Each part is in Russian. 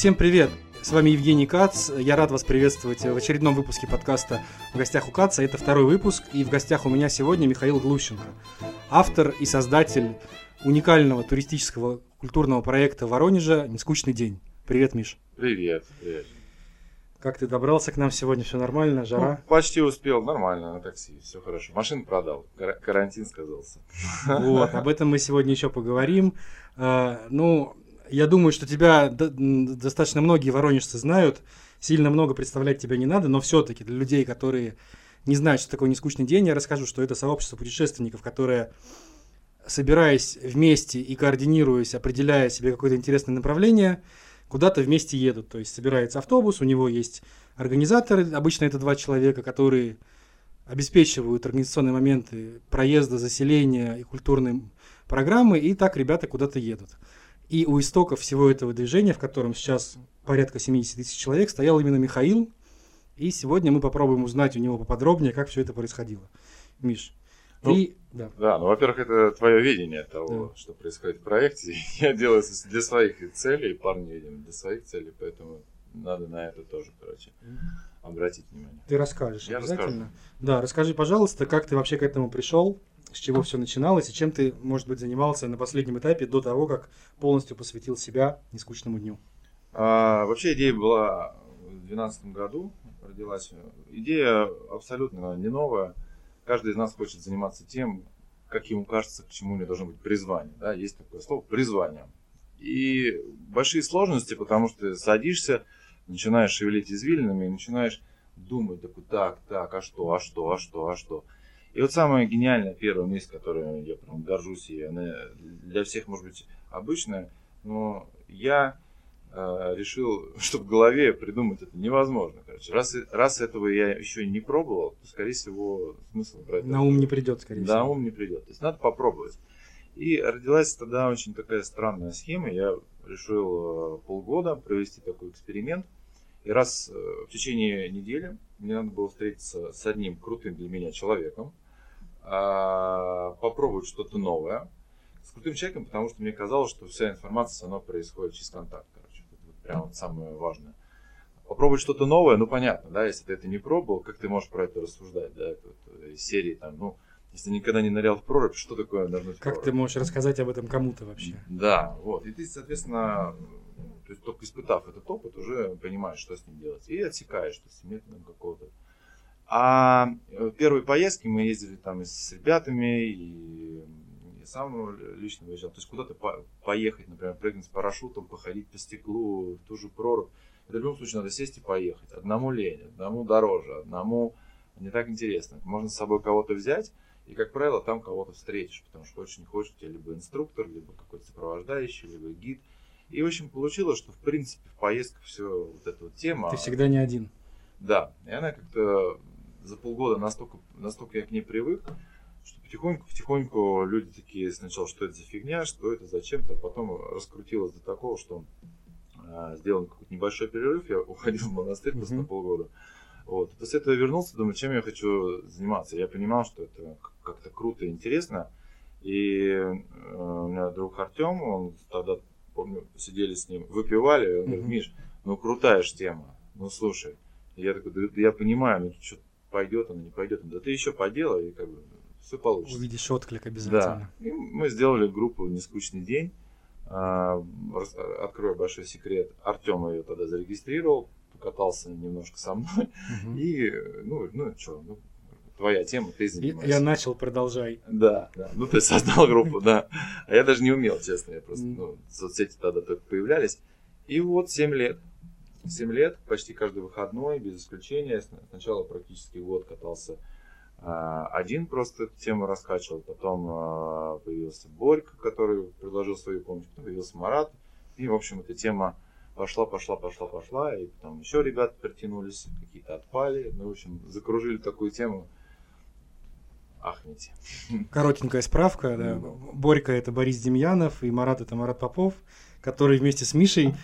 Всем привет! С вами Евгений Кац. Я рад вас приветствовать в очередном выпуске подкаста «В гостях у Каца». Это второй выпуск, и в гостях у меня сегодня Михаил Глущенко, автор и создатель уникального туристического культурного проекта Воронежа «Нескучный день». Привет, Миш. Привет, привет. Как ты добрался к нам сегодня? Все нормально? Жара? Ну, почти успел, нормально, на такси, все хорошо. Машину продал, Кар- карантин сказался. Вот, об этом мы сегодня еще поговорим. А, ну, я думаю, что тебя достаточно многие воронежцы знают. Сильно много представлять тебя не надо, но все-таки для людей, которые не знают, что такое нескучный день, я расскажу, что это сообщество путешественников, которое, собираясь вместе и координируясь, определяя себе какое-то интересное направление, куда-то вместе едут. То есть собирается автобус, у него есть организаторы, обычно это два человека, которые обеспечивают организационные моменты проезда, заселения и культурной программы, и так ребята куда-то едут. И у истоков всего этого движения, в котором сейчас порядка 70 тысяч человек, стоял именно Михаил. И сегодня мы попробуем узнать у него поподробнее, как все это происходило. Миш, ну, ты... Да. да, ну, во-первых, это твое видение того, да. что происходит в проекте. Я делаю для своих целей, парни видим для своих целей, поэтому надо на это тоже, короче, обратить внимание. Ты расскажешь Я обязательно? Расскажу. Да, расскажи, пожалуйста, как ты вообще к этому пришел, с чего все начиналось и чем ты, может быть, занимался на последнем этапе до того, как полностью посвятил себя нескучному дню? А, вообще идея была в 2012 году, родилась. Идея абсолютно не новая. Каждый из нас хочет заниматься тем, как ему кажется, к чему у него должно быть призвание. Да? Есть такое слово призвание. И большие сложности, потому что садишься, начинаешь шевелить извилинами и начинаешь думать, такой, так, так, а что, а что, а что, а что. И вот самое гениальное первое место, которое я прям горжусь, и она для всех, может быть, обычная, но я э, решил, что в голове придумать это невозможно. Короче. Раз, раз этого я еще не пробовал, то, скорее всего, смысл это... На ум не придет, скорее всего. На ум не придет. То есть надо попробовать. И родилась тогда очень такая странная схема. Я решил э, полгода провести такой эксперимент. И раз э, в течение недели мне надо было встретиться с одним крутым для меня человеком, а, попробовать что-то новое с крутым человеком, потому что мне казалось, что вся информация, она происходит через контакт, короче. Это вот прям вот самое важное. Попробовать что-то новое, ну понятно, да, если ты это не пробовал, как ты можешь про это рассуждать, да, это, это из серии там, ну, если никогда не нырял в прорубь, что такое нырнуть Как прорубь? ты можешь рассказать об этом кому-то вообще? Да, вот. И ты, соответственно, то есть только испытав этот опыт, уже понимаешь, что с ним делать. И отсекаешь, что с методом какого-то а э, первые поездки мы ездили там и с ребятами, и я сам лично выезжал. То есть куда-то по поехать, например, прыгнуть с парашютом, походить по стеклу, в ту же прорубь. В любом случае надо сесть и поехать. Одному лень, одному дороже, одному не так интересно. Можно с собой кого-то взять, и, как правило, там кого-то встретишь, потому что хочешь не хочешь, у либо инструктор, либо какой-то сопровождающий, либо гид. И, в общем, получилось, что, в принципе, в поездках все вот эта вот тема... Ты всегда не один. Да, и она как-то за полгода настолько, настолько я к ней привык, что потихоньку, потихоньку люди такие сначала, что это за фигня, что это зачем-то, а потом раскрутилось до такого, что э, сделан какой-то небольшой перерыв, я уходил в монастырь просто mm-hmm. полгода. Вот. После этого вернулся, думаю, чем я хочу заниматься. Я понимал, что это как-то круто и интересно. И э, у меня друг Артем, он тогда, помню, сидели с ним, выпивали, он говорит, Миш, ну крутая ж тема, ну слушай. Я такой, да, я понимаю, ну что пойдет она, не пойдет. Да ты еще поделай, и как бы все получится. Увидишь отклик обязательно. Да. И мы сделали группу «Нескучный день». А, открою большой секрет. Артем ее тогда зарегистрировал, покатался немножко со мной. И, ну, ну что, ну, твоя тема, ты занимаешься. Я начал, продолжай. Да, да. Ну, ты создал группу, да. А я даже не умел, честно. Я просто, ну, соцсети тогда только появлялись. И вот 7 лет 7 лет, почти каждый выходной, без исключения. Сначала практически год катался а, один просто тему раскачивал, потом а, появился Борька, который предложил свою помощь, потом появился Марат. И, в общем, эта тема пошла, пошла, пошла, пошла, и потом еще ребята притянулись, какие-то отпали. Ну, в общем, закружили такую тему. Ахните. Коротенькая справка. Да. Борька это Борис Демьянов, и Марат это Марат Попов, который вместе с Мишей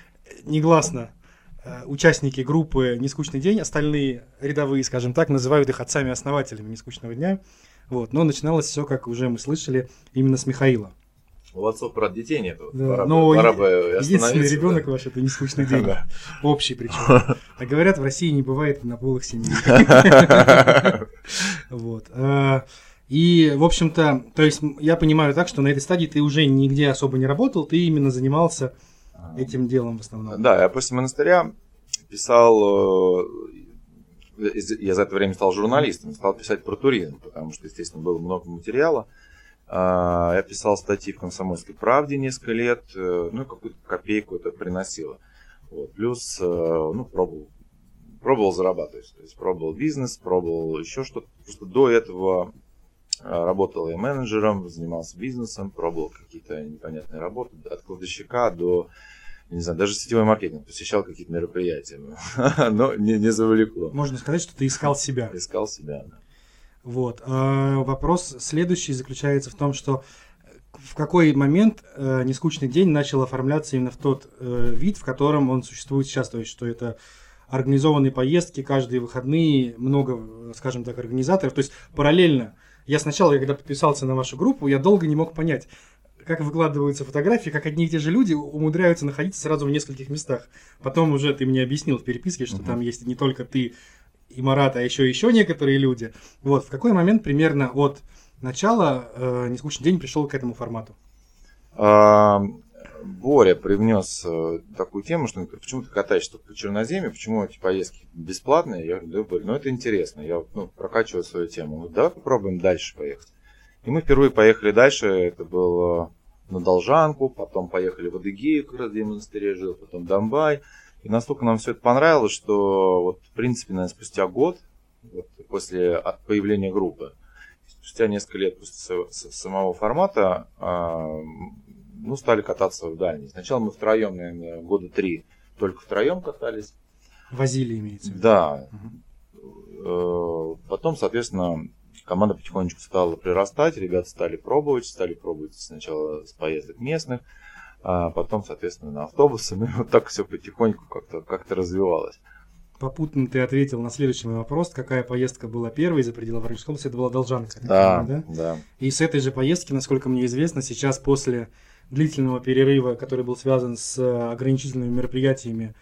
негласно Э, участники группы «Нескучный день», остальные рядовые, скажем так, называют их отцами-основателями «Нескучного дня». Вот. Но начиналось все, как уже мы слышали, именно с Михаила. У отцов, правда, детей нет. Да, Пора, но пора бы Единственный ребенок да. ваш это не скучный день. Да. Общий причем. А говорят, в России не бывает однополых семей. Вот. И, в общем-то, то есть я понимаю так, что на этой стадии ты уже нигде особо не работал, ты именно занимался этим делом в основном. Да, я после монастыря писал, э, я за это время стал журналистом, стал писать про туризм, потому что, естественно, было много материала. А, Я писал статьи в «Комсомольской правде» несколько лет, э, ну, какую-то копейку это приносило. Вот. Плюс, э, ну, пробовал, пробовал зарабатывать, то есть пробовал бизнес, пробовал еще что-то. Просто до этого работал я менеджером, занимался бизнесом, пробовал какие-то непонятные работы, от кладовщика до не знаю, даже сетевой маркетинг, посещал какие-то мероприятия, но не, не завлекло. Можно сказать, что ты искал себя. Искал себя. да. Вот. А, Вопрос следующий заключается в том, что в какой момент э, нескучный день начал оформляться именно в тот э, вид, в котором он существует сейчас, то есть что это организованные поездки каждые выходные, много, скажем так, организаторов. То есть параллельно. Я сначала, когда подписался на вашу группу, я долго не мог понять, как выкладываются фотографии, как одни и те же люди умудряются находиться сразу в нескольких местах. Потом уже ты мне объяснил в переписке, что Мгм. там есть не только ты и Марат, а еще еще некоторые люди. Вот, в какой момент примерно от начала э, нескучный день пришел к этому формату? Боря привнес э, такую тему, что ну, почему ты катаешься по Черноземье, почему эти поездки бесплатные? Я говорю, да, Борь, ну это интересно, я ну, прокачиваю свою тему. Говорит, давай попробуем дальше поехать. И мы впервые поехали дальше, это было на Должанку, потом поехали в Адыгею, как раз где монастыре жил, потом в Донбай. И настолько нам все это понравилось, что вот, в принципе, наверное, спустя год, вот, после появления группы, спустя несколько лет после самого формата, а, ну, стали кататься в дальний. Сначала мы втроем, наверное, года три только втроем катались. Возили, имеется в виду. Да. Э, Потом, соответственно, команда потихонечку стала прирастать, ребята стали пробовать, стали пробовать сначала с поездок местных, а потом, соответственно, на автобусы. Ну, и вот так все потихоньку как-то как развивалось. Попутно ты ответил на следующий мой вопрос, какая поездка была первой за пределы Воронежской области, это была Должанка. Да, да? да. И с этой же поездки, насколько мне известно, сейчас после длительного перерыва, который был связан с э, ограничительными мероприятиями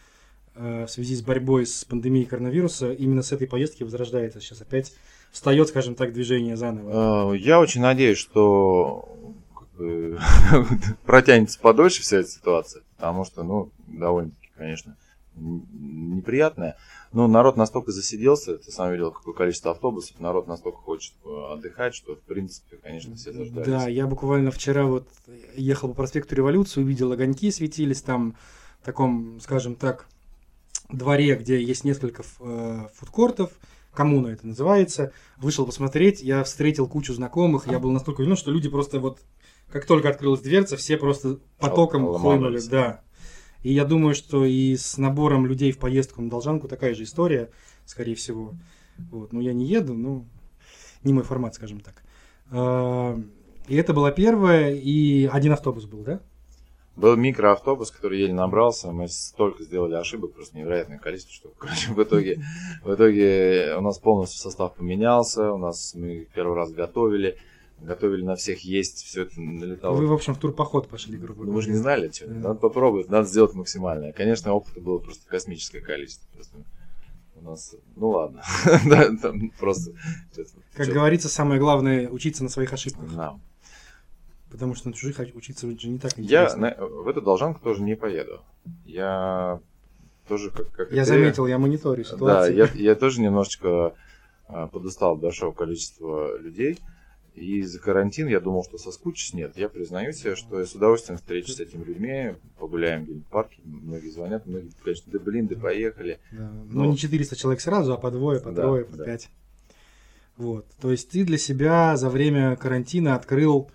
э, в связи с борьбой с пандемией коронавируса, именно с этой поездки возрождается сейчас опять, встает, скажем так, движение заново. Э, Я очень надеюсь, что протянется подольше вся эта ситуация, потому что, ну, довольно-таки, конечно, неприятная. Но народ настолько засиделся, ты сам видел, какое количество автобусов, народ настолько хочет отдыхать, что, в принципе, конечно, все заждались. Да, я буквально вчера вот ехал по проспекту Революции, увидел огоньки светились там в таком, скажем так, дворе, где есть несколько э, фудкортов, коммуна это называется. Вышел посмотреть, я встретил кучу знакомых, я был настолько удивлен, что люди просто вот, как только открылась дверца, все просто потоком Ломанулись. хлынули, да. И я думаю, что и с набором людей в поездку на Должанку такая же история, скорее всего. Вот. Ну, я не еду, ну, не мой формат, скажем так. И это была первая, и один автобус был, да? Был микроавтобус, который еле набрался. Мы столько сделали ошибок, просто невероятное количество, что, короче, в итоге, в итоге у нас полностью состав поменялся. У нас мы первый раз готовили, готовили на всех есть, все это налетало. Вы, в общем, в турпоход пошли, грубо Ну, мы же не говоря. знали, что. Да. Надо попробовать, надо сделать максимальное. Конечно, опыта было просто космическое количество. Просто у нас, ну ладно, да, там просто. Как говорится, самое главное учиться на своих ошибках. Да. Потому что на чужих учиться же не так Я интересно. на- в эту должанку тоже не поеду. Я тоже как, как Я ты, заметил, я мониторю Да, ситуацию. я, я тоже немножечко а, подустал большого количества людей. И за карантин я думал, что соскучусь. Нет, я признаюсь, что я с удовольствием встречусь с этими людьми, погуляем где-нибудь в парке. Многие звонят, многие, конечно, да блин, да поехали. Да. Но Ну. не 400 человек сразу, а по двое, по Да, трое, по да. пять. Вот. То есть ты для себя за время карантина открыл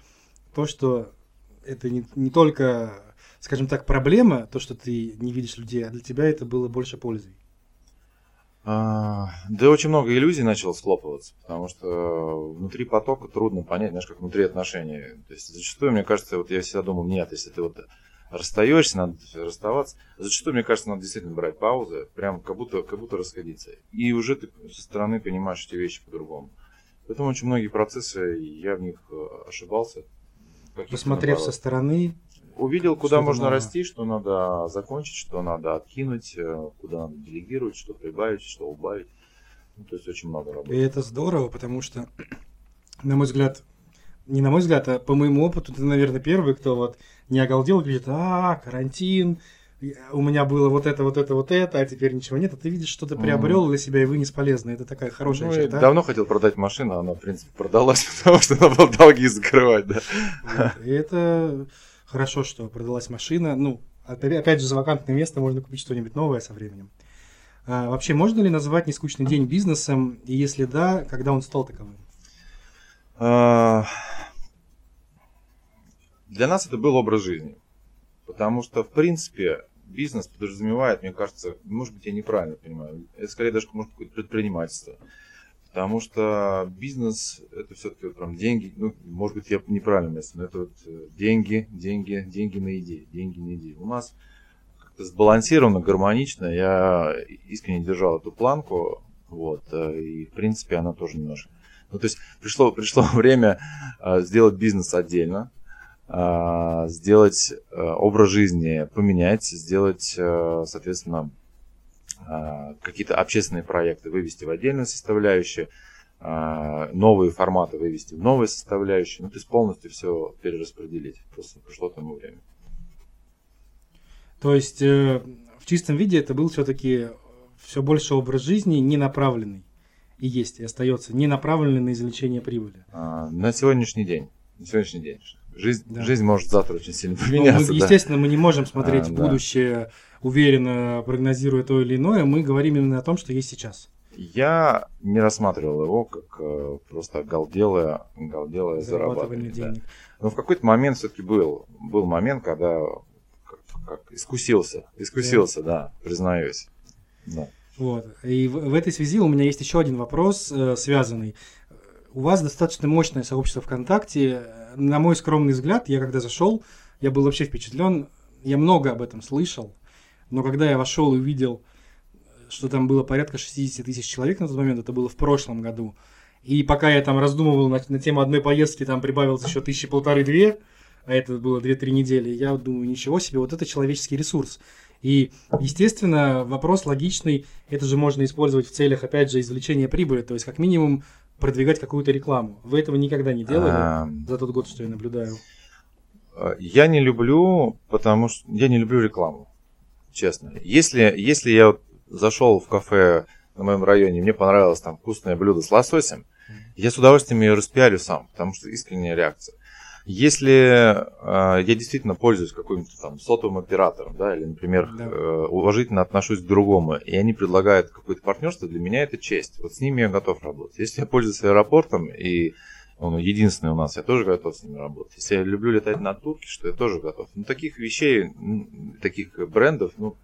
то, что это не, не только, скажем так, проблема, то, что ты не видишь людей, а для тебя это было больше пользой. А, да очень много иллюзий начало схлопываться, потому что внутри потока трудно понять, знаешь, как внутри отношений. То есть зачастую, мне кажется, вот я всегда думал, нет, если ты вот расстаешься, надо расставаться. Зачастую, мне кажется, надо действительно брать паузы, прям как будто, как будто расходиться. И уже ты со стороны понимаешь эти вещи по-другому. Поэтому очень многие процессы, я в них э, ошибался. Посмотрев со стороны. Увидел, куда можно надо. расти, что надо закончить, что надо откинуть, э, куда надо делегировать, что прибавить, что убавить. Ну, то есть очень много работы. И это здорово, потому что, на мой взгляд, не на мой взгляд, а по моему опыту, ты, наверное, первый, кто вот не оголдел, говорит, а, карантин, у меня было вот это, вот это, вот это, а теперь ничего нет, а ты видишь, что ты приобрел для себя и вынес полезно. Это такая хорошая ну, черта. Давно хотел продать машину, она, в принципе, продалась, потому что надо было долги закрывать, да. Вот. И это хорошо, что продалась машина. Ну, опять же, за вакантное место можно купить что-нибудь новое со временем. А, вообще, можно ли назвать нескучный день бизнесом? И если да, когда он стал таковым? А... Для нас это был образ жизни. Потому что, в принципе, бизнес подразумевает, мне кажется, может быть, я неправильно понимаю, это скорее даже может быть предпринимательство. Потому что бизнес это все-таки вот прям деньги, ну, может быть, я неправильно место, но это вот э, деньги, деньги, деньги на идеи, деньги на идеи. У нас как-то сбалансировано, гармонично. Я искренне держал эту планку, вот, э, и в принципе она тоже немножко. Ну, то есть пришло, пришло время э, сделать бизнес отдельно, сделать образ жизни, поменять, сделать, соответственно, а, какие-то общественные проекты вывести в отдельную составляющую, а, новые форматы вывести в новые составляющие, ну, то есть полностью все перераспределить. Просто пришло тому время. То есть э, в чистом виде это был все-таки все больше образ жизни не направленный и есть, и остается не направленный на извлечение прибыли. А, на сегодняшний день. На сегодняшний день. Жизнь, да. жизнь может завтра очень сильно поменяться. Ну, мы, естественно, да. мы не можем смотреть а, в будущее да уверенно прогнозируя то или иное, мы говорим именно о том, что есть сейчас. Я не рассматривал его как э, просто галделое, галделое зарабатывание. денег. Да. Но в какой-то момент все-таки был, был момент, когда как, как искусился, искусился, да, да признаюсь. Да. Вот. И в, в этой связи у меня есть еще один вопрос, э, связанный. У вас достаточно мощное сообщество ВКонтакте. На мой скромный взгляд, я когда зашел, я был вообще впечатлен. Я много об этом слышал но когда я вошел и увидел, что там было порядка 60 тысяч человек на тот момент, это было в прошлом году, и пока я там раздумывал на, на тему одной поездки, там прибавилось еще тысячи полторы-две, а это было 2-3 недели, я думаю, ничего себе, вот это человеческий ресурс. И, естественно, вопрос логичный, это же можно использовать в целях, опять же, извлечения прибыли, то есть как минимум продвигать какую-то рекламу. Вы этого никогда не делали а... за тот год, что я наблюдаю? Я не люблю, потому что я не люблю рекламу честно. Если, если я вот зашел в кафе на моем районе, мне понравилось там вкусное блюдо с лососем, я с удовольствием ее распиарю сам, потому что искренняя реакция. Если э, я действительно пользуюсь каким-то там сотовым оператором, да, или, например, да. э, уважительно отношусь к другому, и они предлагают какое-то партнерство, для меня это честь. Вот с ними я готов работать. Если я пользуюсь аэропортом и он единственный у нас, я тоже готов с ними работать. Если я люблю летать на турке, что я тоже готов. Ну, таких вещей, таких брендов, ну,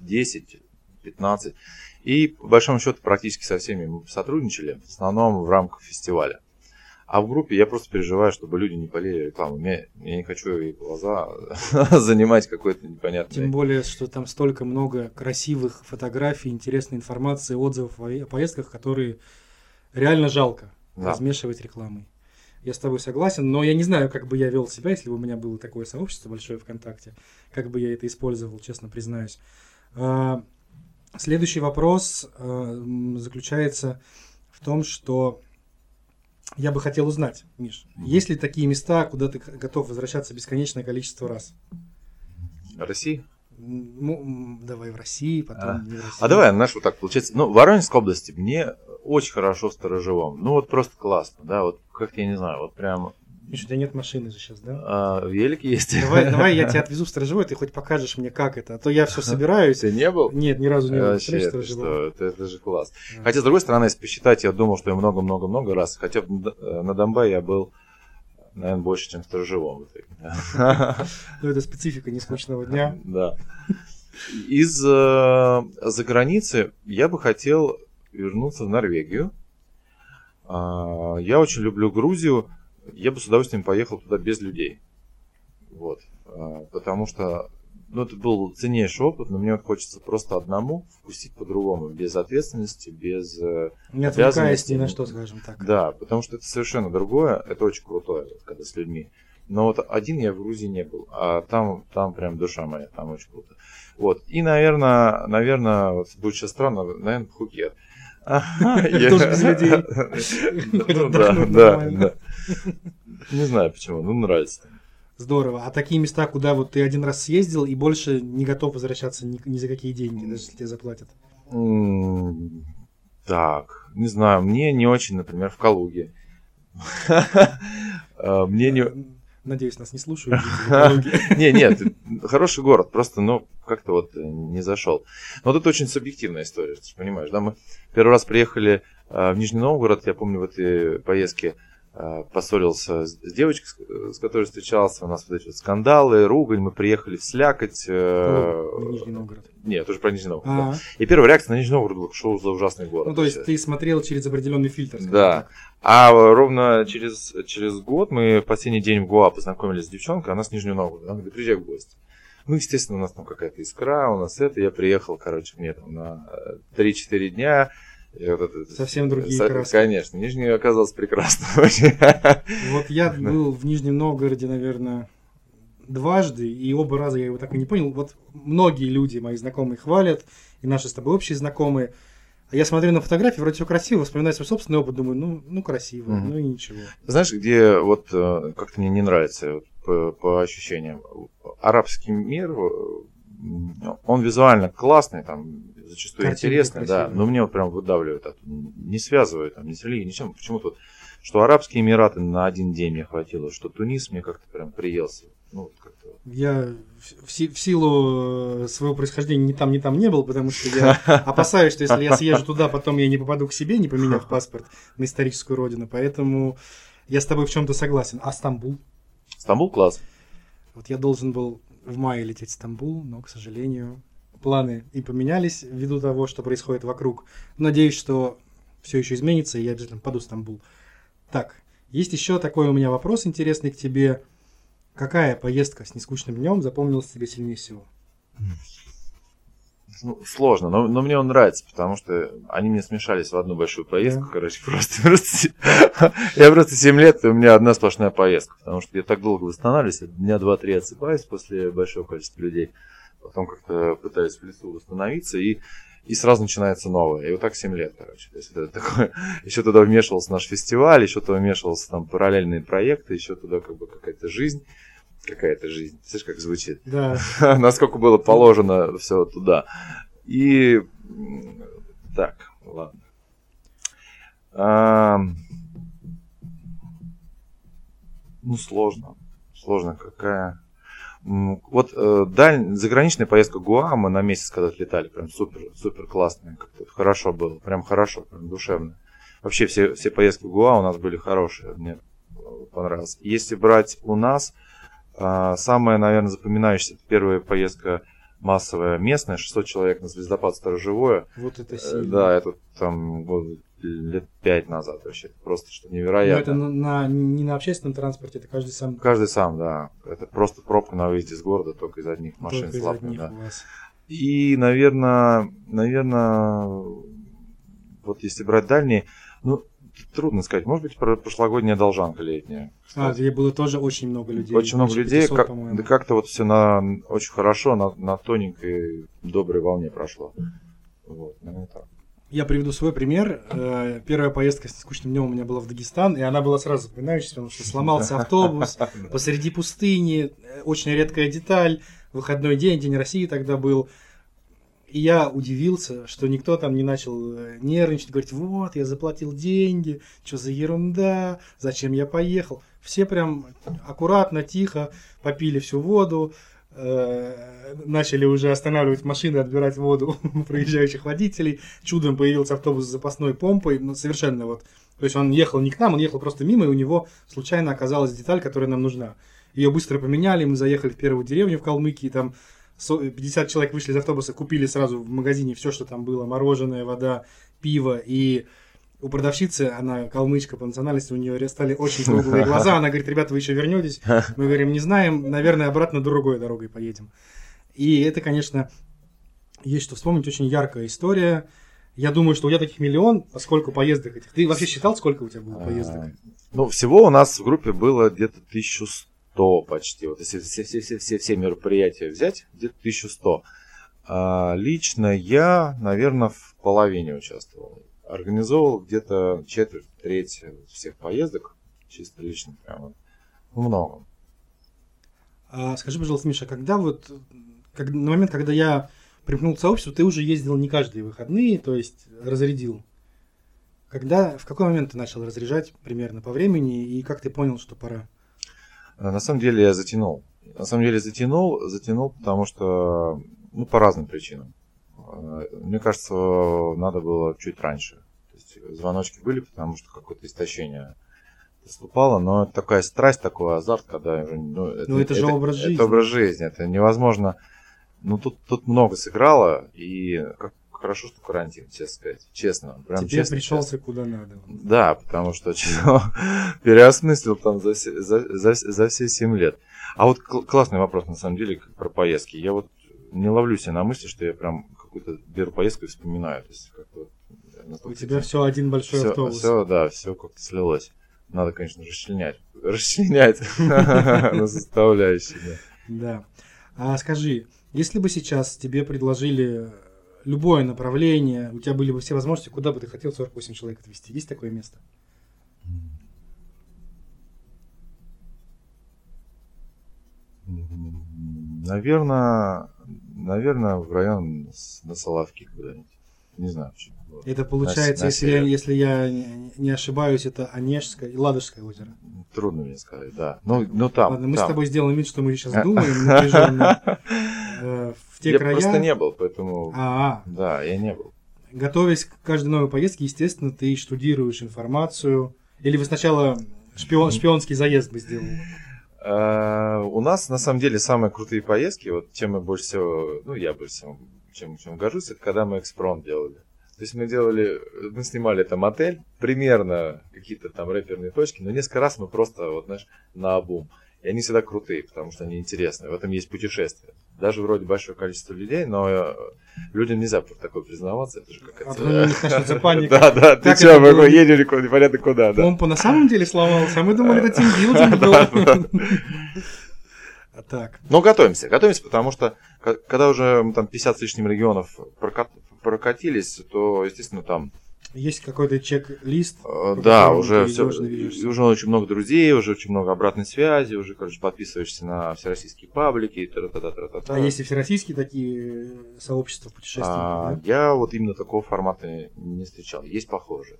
10, 15. И, по большому счету, практически со всеми мы сотрудничали, в основном в рамках фестиваля. А в группе я просто переживаю, чтобы люди не полили рекламу. Я, я не хочу и глаза занимать какой-то непонятный... Тем более, что там столько много красивых фотографий, интересной информации, отзывов о поездках, которые реально жалко да. размешивать рекламой. Я с тобой согласен, но я не знаю, как бы я вел себя, если бы у меня было такое сообщество большое ВКонтакте, как бы я это использовал, честно признаюсь. А, следующий вопрос а, заключается в том, что я бы хотел узнать, Миш, есть ли такие места, куда ты готов возвращаться бесконечное количество раз? России? Ну, давай в России, потом а. не в России. А давай, знаешь, вот так получается. Ну, в Воронежской области мне очень хорошо в Сторожевом. Ну, вот просто классно, да, вот как я не знаю, вот прям... Миша, у тебя нет машины же сейчас, да? А, велик есть. Давай, давай я тебя отвезу в Сторожевой, ты хоть покажешь мне, как это. А то я все собираюсь. Ты не был? Нет, ни разу не был. Вообще, это, что? Это, это же класс. А. Хотя, с другой стороны, если посчитать, я думал, что я много-много-много раз. Хотя на Донбай я был наверное, больше, чем в сторожевом. Ну, это специфика нескучного дня. Да. Из э, за границы я бы хотел вернуться в Норвегию. Э, я очень люблю Грузию. Я бы с удовольствием поехал туда без людей. Вот. Э, потому что ну, это был ценнейший опыт, но мне вот хочется просто одному вкусить по-другому, без ответственности, без э, Не отвлекаясь ни на что, скажем так. Да, потому что это совершенно другое, это очень крутое, когда с людьми. Но вот один я в Грузии не был, а там, там прям душа моя, там очень круто. Вот. И, наверное, наверное, вот будет сейчас странно, наверное, Пхукет. Тоже без людей. Ну Да, да, да. Не знаю почему, ну нравится. Здорово. А такие места, куда вот ты один раз съездил и больше не готов возвращаться ни, ни за какие деньги, даже если тебе заплатят? Так, не знаю, мне не очень, например, в Калуге. А, Мне не... Надеюсь, нас не слушают. Не, нет, хороший город, просто, ну, как-то вот э, не зашел. Но вот это очень субъективная история, ты же понимаешь, да, мы первый раз приехали э, в Нижний Новгород, я помню в этой поездке э, поссорился с девочкой, с- которой встречался, у нас вот эти вот скандалы, ругань, мы приехали в Слякоть. э, в Нижний Новгород. Нет, уже про Нижний Новгород. да. А, И первая реакция на Нижний Новгород была, что за ужасный город. Ну, то есть ты смотрел через определенный фильтр. Да. так. А ровно через, через год мы в последний день в Гоа познакомились с девчонкой, она с Нижнего Новгорода. Она говорит, приезжай в гости. Ну, естественно, у нас там какая-то искра, у нас это. Я приехал, короче, мне там на э, 3-4 дня. И вот это- Совсем другие Со- краски. Конечно, Нижний оказался прекрасно. очень. Вот я был в Нижнем Новгороде, наверное, дважды, и оба раза я его так и не понял. Вот многие люди, мои знакомые, хвалят, и наши с тобой общие знакомые. А я смотрю на фотографии, вроде все красиво, вспоминаю свой собственный опыт, думаю, ну, ну красиво, Мгм. ну и ничего. Знаешь, где вот э, как-то мне не нравится вот, по, по ощущениям. Арабский мир, э, он визуально классный, там зачастую Картинки интересный, да, красивые. но мне вот прям выдавливает, от- не связывает там ни с религией, ничем. Почему-то вот, что Арабские Эмираты на один день мне хватило, что Тунис мне как-то прям приелся. Ну, как-то. Я в, си- в силу э, своего происхождения ни там, ни там не был, потому что я опасаюсь, что если я съезжу туда, потом я не попаду к себе, не поменяв паспорт на историческую родину. Поэтому я с тобой в чем-то согласен. А Стамбул? Стамбул класс. Вот я должен был в мае лететь в Стамбул, но, к сожалению, планы и поменялись ввиду того, что происходит вокруг. Надеюсь, что все еще изменится, и я обязательно попаду в Стамбул. Так, есть еще такой у меня вопрос интересный к тебе. Какая поездка с нескучным днем запомнилась тебе сильнее всего? Ну, сложно, но, но мне он нравится, потому что они мне смешались в одну большую поездку, Да. короче, просто, просто я просто 7 лет, и у меня одна сплошная поездка, потому что я так долго восстанавливаюсь, дня 2-3 отсыпаюсь после большого количества людей, потом как-то пытаюсь в лесу восстановиться, и, и сразу начинается новое. И вот так 7 лет, короче. То есть это такое, еще туда вмешивался наш фестиваль, еще туда вмешивался там параллельные проекты, еще туда как бы какая-то жизнь, какая-то жизнь. Слышишь, как звучит? Да, насколько было положено все туда. И так, ладно. Ну, сложно. Сложно какая. Вот э, даль... заграничная поездка Гуа, мы на месяц когда летали, прям супер, супер классная, как-то хорошо было, прям хорошо, прям душевно. Вообще все, все поездки в Гуа у нас были хорошие, мне э, понравилось. Если брать у нас, а, Самая, наверное, запоминающаяся первая поездка массовая местная, 600 человек на звездопад Сторожевое. вот это Э, сильно. Да, это там год- лет пять назад вообще. Это просто что Но невероятно. это на, на- не на общественном транспорте, это каждый сам Каждый сам, да. Это просто пробка на выезде из города, только из одних машин только слабых, одних да. И, наверное, наверное, вот если брать дальние, ну, трудно сказать. Может быть, про- прошлогодняя должанка летняя. А, где было тоже очень много людей. Очень много людей, 500, как- да как-то вот все на очень хорошо, на, на тоненькой доброй волне прошло. Вот, наверное, так. Я приведу свой пример. Э, Первая поездка с скучным днем у меня была в Дагестан, и она была сразу запоминающейся, потому что сломался автобус посреди пустыни, э, очень редкая деталь, выходной день, День России тогда был. И я удивился, что никто там не начал э, нервничать, говорить, вот, я заплатил деньги, что за ерунда, зачем я поехал. Все прям аккуратно, тихо попили всю воду, э, начали уже останавливать машины, отбирать воду у проезжающих водителей. Чудом появился автобус с запасной помпой, ну, совершенно вот. То есть он ехал не к нам, он ехал просто мимо, и у него случайно оказалась деталь, которая нам нужна. Ее быстро поменяли, мы заехали в первую деревню в Калмыкии, там 50 человек вышли из автобуса, купили сразу в магазине все, что там было, мороженое, вода, пиво, и у продавщицы, она калмычка по национальности, у нее стали очень круглые глаза, она говорит, ребята, вы еще вернетесь? Мы говорим, не знаем, наверное, обратно другой дорогой поедем. И это, конечно, есть что вспомнить, очень яркая история. Я думаю, что у тебя таких миллион, поскольку поездок этих. Ты вообще считал, сколько у тебя было поездок? А, Ну, всего у нас в группе было где-то 1100 1100 почти. Вот если все, все, все, все, все мероприятия взять, где-то 1100. А лично я, наверное, в половине участвовал. Организовал где-то четверть, треть всех поездок, чисто лично, прямо в многом. А, скажи, пожалуйста, Миша, когда вот, как, на момент, когда я примкнул к сообществу, ты уже ездил не каждые выходные, то есть разрядил. Когда, в какой момент ты начал разряжать примерно по времени и как ты понял, что пора? А, на самом деле я затянул. На самом деле затянул, затянул, потому что, ну, по разным причинам. А, мне кажется, надо было чуть раньше. То есть звоночки были, потому что какое-то истощение наступало, но такая страсть, такой азарт, когда ну, это, ну, это же это, образ жизни. Это образ жизни, это невозможно. Ну тут тут много сыграло и как хорошо, что карантин, честно сказать, честно. Прям Тебе честно, пришелся честно. куда надо. Да, потому что переосмыслил там за, за, за, за все 7 лет. А вот классный вопрос на самом деле про поездки. Я вот не ловлю себя на мысли, что я прям какую-то беру поездку и вспоминаю. То есть как-то у тебя все один большой все, автобус. Все, да, все как-то слилось. Надо, конечно, расчленять. Расчленять на составляющие. Да. А скажи, если бы сейчас тебе предложили любое направление, у тебя были бы все возможности, куда бы ты хотел 48 человек отвезти? Есть такое место? Наверное, наверное, в район на Соловки куда-нибудь. Не знаю, почему. Это получается, на, если, я, если я не ошибаюсь, это Онежское и Ладожское озеро. Трудно мне сказать, да. Ну, ну там. Ладно, мы там. с тобой сделаем вид, что мы сейчас думаем напряженно. Э, в те я края... просто не был, поэтому... А, Да, я не был. Готовясь к каждой новой поездке, естественно, ты штудируешь информацию. Или вы сначала шпион, шпионский заезд бы сделали? Uh, у нас, на самом деле, самые крутые поездки, вот чем мы больше всего, ну, я больше всего, чем, чем горжусь, это когда мы экспром делали. То есть мы делали, мы снимали там отель, примерно какие-то там рэперные точки, но несколько раз мы просто, вот знаешь, на обум. И они всегда крутые, потому что они интересные. В этом есть путешествие. Даже вроде большое количество людей, но э, людям нельзя про такое признаваться. Это же какая-то... А паника. Да, да, ты что, мы едем непонятно куда, да. Помпа на самом деле сломался, а мы думали, это тимбилдинг был. Так. Но готовимся, готовимся, потому что когда уже там 50 с лишним регионов прокатились, то, естественно, там есть какой-то чек-лист? Э, да, уже все, уже очень много друзей, уже очень много обратной связи, уже, короче, подписываешься на всероссийские паблики. Та -та -та а есть и всероссийские такие сообщества путешественников? А, да? Я вот именно такого формата не встречал. Есть похожие.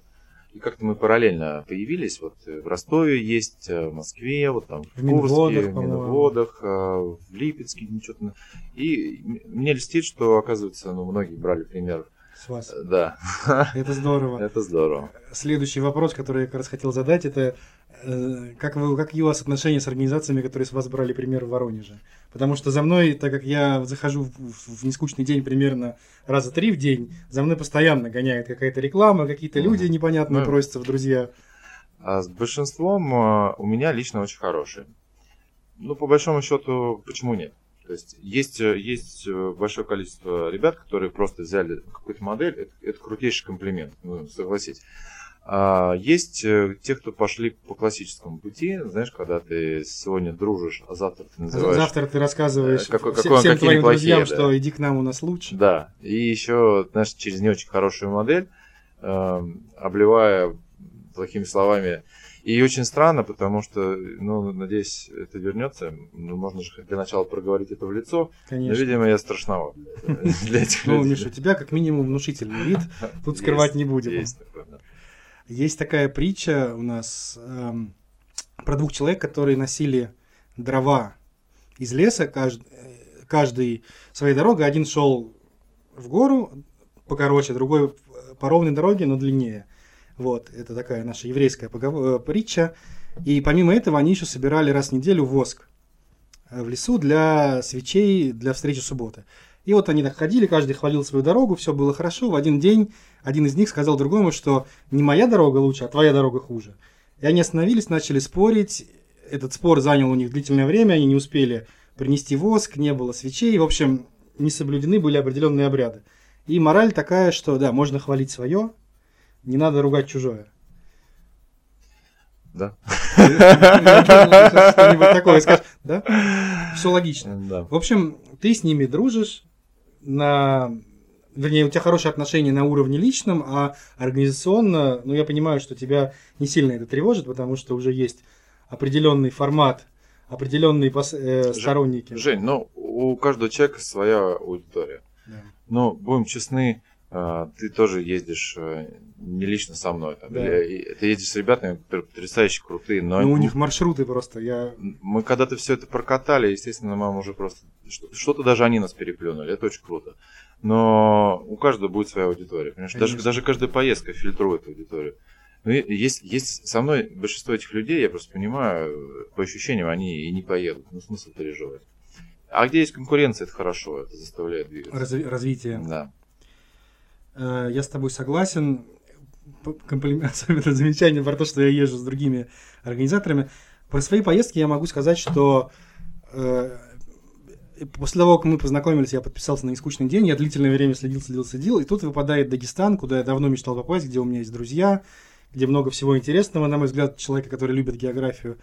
И как-то мы параллельно появились. Вот в Ростове есть, э, в Москве, вот там в, в Курске, в Минводах, э, в Липецке, ничего. И мне льстит, что, оказывается, ну, многие брали пример с вас. Э, да. Это здорово. Это здорово. Следующий вопрос, который я как раз хотел задать, это э, как, вы, как у вас отношения с организациями, которые с вас брали пример в Воронеже? Потому что за мной, так как я захожу в, в нескучный день примерно раза три в день, за мной постоянно гоняет какая-то реклама, какие-то люди непонятные ну, просятся в друзья. А с большинством э, у меня лично очень хорошие. Ну, по большому счету, почему нет? То есть есть, э, есть э, большое количество ребят, которые просто взяли какую-то модель, это, это крутейший комплимент, ну, согласитесь. А есть э, те, кто пошли по классическому пути, знаешь, когда ты сегодня дружишь, а завтра ты называешь... Завтра ты рассказываешь какой, какой всем твоим плохие, друзьям, да. что иди к нам, у нас лучше. Да, и еще, знаешь, через не очень хорошую модель, э, обливая плохими словами и очень странно, потому что, ну, надеюсь, это вернется. Ну, можно же для начала проговорить это в лицо. Конечно. Но, видимо, я страшноват для этих Ну, Миша, у тебя как минимум внушительный вид. Тут скрывать не будем. Есть Есть такая притча у нас эм, про двух человек, которые носили дрова из леса, каждый, каждый своей дорогой. Один шел в гору покороче, другой по ровной дороге, но длиннее. Вот, это такая наша еврейская поговор... Э, притча. И помимо этого они еще собирали раз в неделю воск э, в лесу для свечей, для встречи субботы. И вот они так ходили, каждый хвалил свою дорогу, все было хорошо. В один день один из них сказал другому, что не моя дорога лучше, а твоя дорога хуже. И они остановились, начали спорить. Этот спор занял у них длительное время, они не успели принести воск, не было свечей. В общем, не соблюдены были определенные обряды. И мораль такая, что да, можно хвалить свое, не надо ругать чужое. Да. Что-нибудь такое скажешь, да? Все логично. Да. В общем, ты с ними дружишь на... Вернее, у тебя хорошие отношения на уровне личном, а организационно, ну, я понимаю, что тебя не сильно это тревожит, потому что уже есть определенный формат, определенные пос- э, сторонники. Жень, ну, у каждого человека своя аудитория. Да. Но будем честны, ты тоже ездишь э, не лично со мной. там, Да. и Ты едешь с ребятами, которые потрясающе крутые, но Ну, у них маршруты просто, я... мы когда-то все это прокатали, естественно, мы уже просто что- что-то даже они нас переплюнули, это очень круто. Но у каждого будет своя аудитория, понимаешь? Даже, Конечно. даже каждая поездка фильтрует аудиторию. Ну, и есть, есть со мной большинство этих людей, я просто понимаю, по ощущениям, они и не поедут. Ну, смысл переживать. А где есть конкуренция, это хорошо, это заставляет двигаться. разви- развитие. Да. Э, Я с тобой согласен. Комплимент, особенно замечание про то, что я езжу с другими организаторами. Про свои поездки я могу сказать, что э, после того, как мы познакомились, я подписался на «Нескучный день», я длительное время следил, следил, следил, и тут выпадает Дагестан, куда я давно мечтал попасть, где у меня есть друзья, где много всего интересного, на мой взгляд, человека, который любит географию.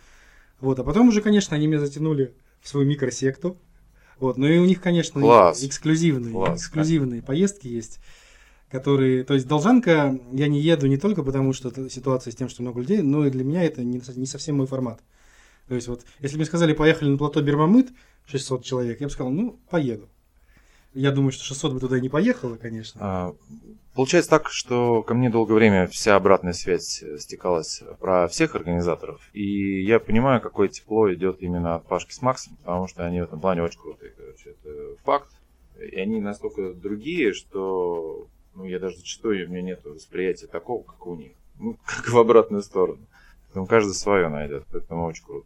Вот, а потом уже, конечно, они меня затянули в свою микросекту. Вот, ну и у них, конечно, Класс. эксклюзивные, Класс, эксклюзивные поездки есть которые... То есть Должанка я не еду не только потому, что ситуация с тем, что много людей, но и для меня это не, не совсем мой формат. То есть вот, если бы мне сказали, поехали на плато Бермамыт, 600 человек, я бы сказал, ну, поеду. Я думаю, что 600 бы туда не поехало, конечно. А, Получается так, что ко мне долгое время вся обратная связь стекалась про всех организаторов. И я понимаю, какое тепло идет именно от Пашки с Максом, потому что они в этом плане очень крутые. Короче, это факт. И они настолько другие, что ну, я даже зачастую у меня нет восприятия такого, как у них. Ну, как в обратную сторону. Поэтому каждый свое найдет. Поэтому очень круто.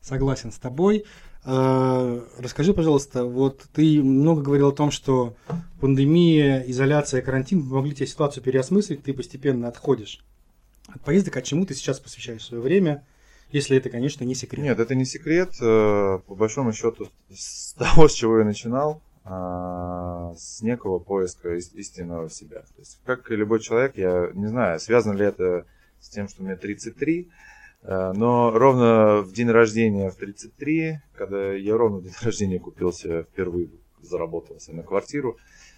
Согласен с тобой. Э, Расскажи, пожалуйста, вот ты много говорил о том, что пандемия, изоляция, карантин помогли тебе ситуацию переосмыслить, ты постепенно отходишь от поездок, а чему ты сейчас посвящаешь свое время, если это, конечно, не секрет. Нет, это не секрет. Э, По большому счету, с того, с чего я начинал, а, с некого поиска ис- истинного себя. То есть, как и любой человек, я не знаю, связано ли это с тем, что мне 33, э, но ровно в день рождения в 33, когда я ровно в день рождения купил себе впервые, заработал себе на квартиру,